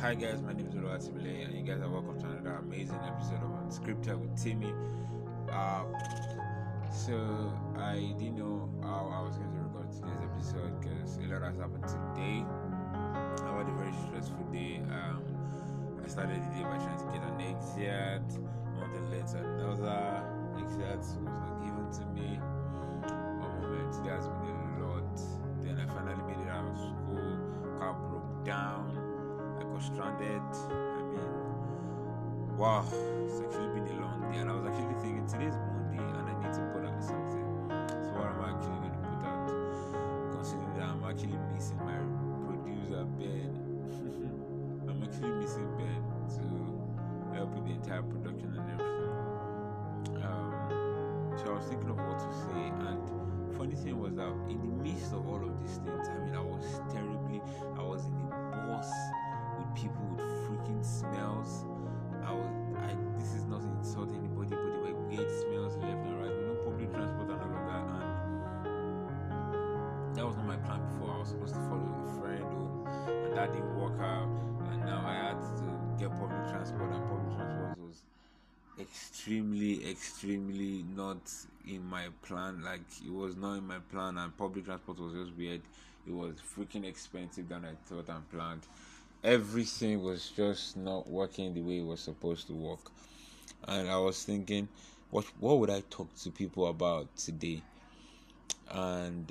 Hi guys, my name is Oluwatimileyin and you guys are welcome to another amazing episode of Unscripted with Timmy. Uh, so I didn't know how I was going to record today's episode because a lot has happened today. I had a very stressful day. Um, I started the day by trying to get an exit. One month later, another exit was not given to me. One moment, today has been a lot. Then I finally made it out of school. Car broke down. I. Mean, wow, it's actually been a long day. And I was actually thinking today's Monday and I need to put out something. So what am I actually going to put out? Considering that I'm actually missing my producer Ben. I'm actually missing Ben to help with the entire production and everything. Um, so I was thinking of what to say, and funny thing was that in the midst of all of these things, I mean, I was terribly, I was in a with people with freaking smells. I was, I, this is not to insult anybody, but there were weird smells left and right. You know, public transport and all of that, and that was not my plan before. I was supposed to follow a friend home, and that didn't work out. And now I had to get public transport, and public transport was extremely, extremely not in my plan. Like it was not in my plan, and public transport was just weird. It was freaking expensive than I thought and planned. Everything was just not working the way it was supposed to work, and I was thinking, what what would I talk to people about today? And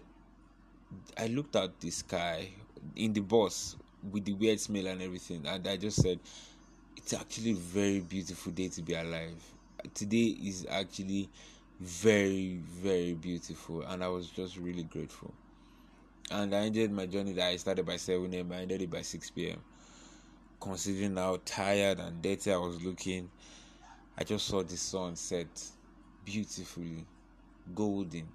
I looked at the sky in the bus with the weird smell and everything, and I just said, it's actually a very beautiful day to be alive. Today is actually very, very beautiful, and I was just really grateful. And I ended my journey that I started by 7 a.m., I ended it by 6 p.m. Considering how tired and dirty I was looking, I just saw the sun set beautifully, golden,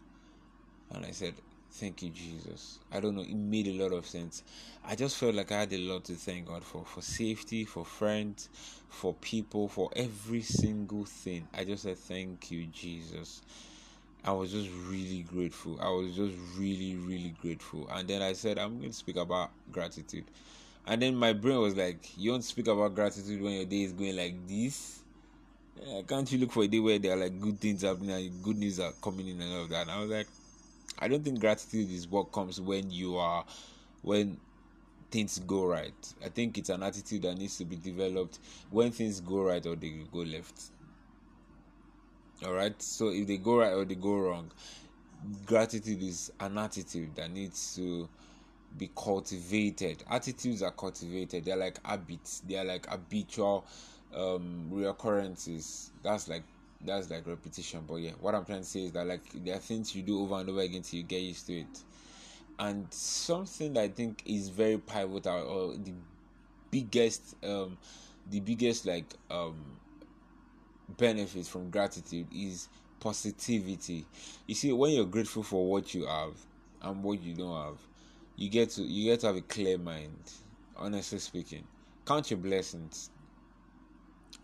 and I said, Thank you, Jesus. I don't know, it made a lot of sense. I just felt like I had a lot to thank God for for safety, for friends, for people, for every single thing. I just said, Thank you, Jesus. I was just really grateful. I was just really, really grateful. And then I said, I'm going to speak about gratitude. And then my brain was like, You don't speak about gratitude when your day is going like this? Yeah, can't you look for a day where there are like good things happening and good news are coming in and all of that? And I was like, I don't think gratitude is what comes when you are when things go right. I think it's an attitude that needs to be developed when things go right or they go left. Alright, so if they go right or they go wrong, gratitude is an attitude that needs to be cultivated. Attitudes are cultivated, they're like habits, they are like habitual um reoccurrences. That's like that's like repetition. But yeah, what I'm trying to say is that like there are things you do over and over again till you get used to it. And something that I think is very pivotal or the biggest um the biggest like um benefit from gratitude is positivity. You see, when you're grateful for what you have and what you don't have, you get to you get to have a clear mind. Honestly speaking, count your blessings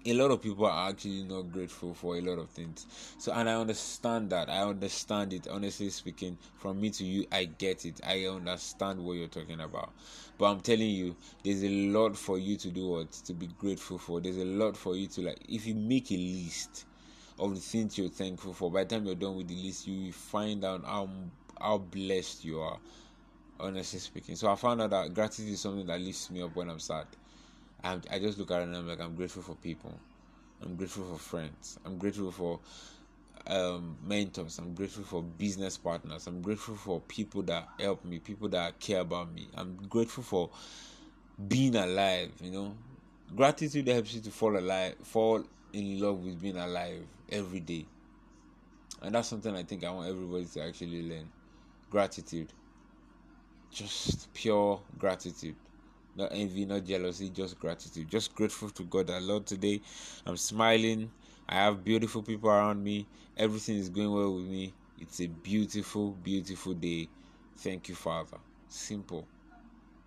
a lot of people are actually not grateful for a lot of things. So, and I understand that. I understand it. Honestly speaking, from me to you, I get it. I understand what you're talking about. But I'm telling you, there's a lot for you to do what to be grateful for. There's a lot for you to like. If you make a list of the things you're thankful for, by the time you're done with the list, you will find out how how blessed you are. Honestly speaking, so I found out that gratitude is something that lifts me up when I'm sad. I'm, I just look at it and I'm like, I'm grateful for people. I'm grateful for friends. I'm grateful for um, mentors. I'm grateful for business partners. I'm grateful for people that help me, people that care about me. I'm grateful for being alive. You know, gratitude helps you to fall alive, fall in love with being alive every day, and that's something I think I want everybody to actually learn. Gratitude, just pure gratitude not envy, not jealousy, just gratitude. Just grateful to God that Lord today I'm smiling. I have beautiful people around me. Everything is going well with me. It's a beautiful, beautiful day. Thank you, Father. Simple.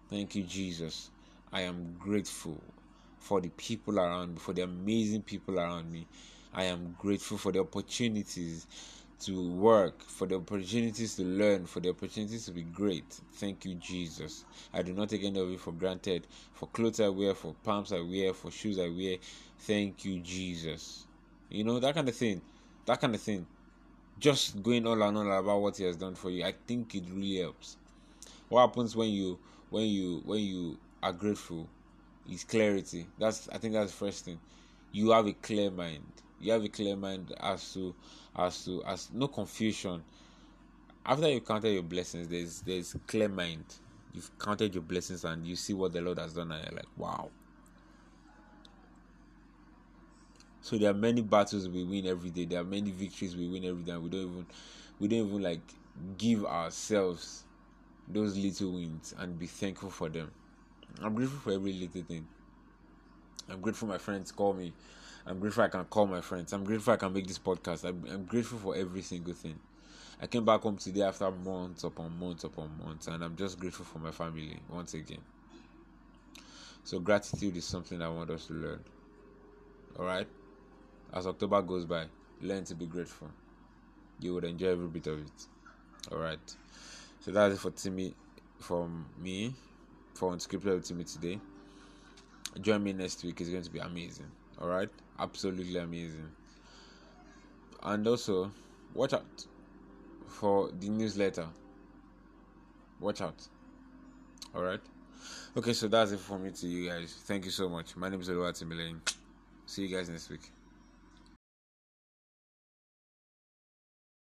Thank you, Jesus. I am grateful for the people around me, for the amazing people around me. I am grateful for the opportunities to work, for the opportunities to learn, for the opportunities to be great. Thank you, Jesus. I do not take any of it for granted. For clothes I wear, for pumps I wear, for shoes I wear. Thank you, Jesus. You know, that kind of thing. That kind of thing. Just going all and all about what he has done for you. I think it really helps. What happens when you when you when you are grateful is clarity. That's I think that's the first thing. You have a clear mind. You have a clear mind as to as to as no confusion. After you counted your blessings, there's there's clear mind. You've counted your blessings and you see what the Lord has done, and you're like, wow. So there are many battles we win every day. There are many victories we win every day. we don't even we don't even like give ourselves those little wins and be thankful for them. I'm grateful for every little thing. I'm grateful my friends call me. I'm grateful I can call my friends. I'm grateful I can make this podcast. I'm, I'm grateful for every single thing. I came back home today after months upon months upon months, and I'm just grateful for my family once again. So, gratitude is something I want us to learn. All right? As October goes by, learn to be grateful. You would enjoy every bit of it. All right? So, that's it for Timmy, from me, for Unscripted with Timmy today. Join me next week, it's going to be amazing. All right? Absolutely amazing. And also, watch out for the newsletter. Watch out. All right. Okay, so that's it for me to you guys. Thank you so much. My name is Oluwatimileyin. See you guys next week.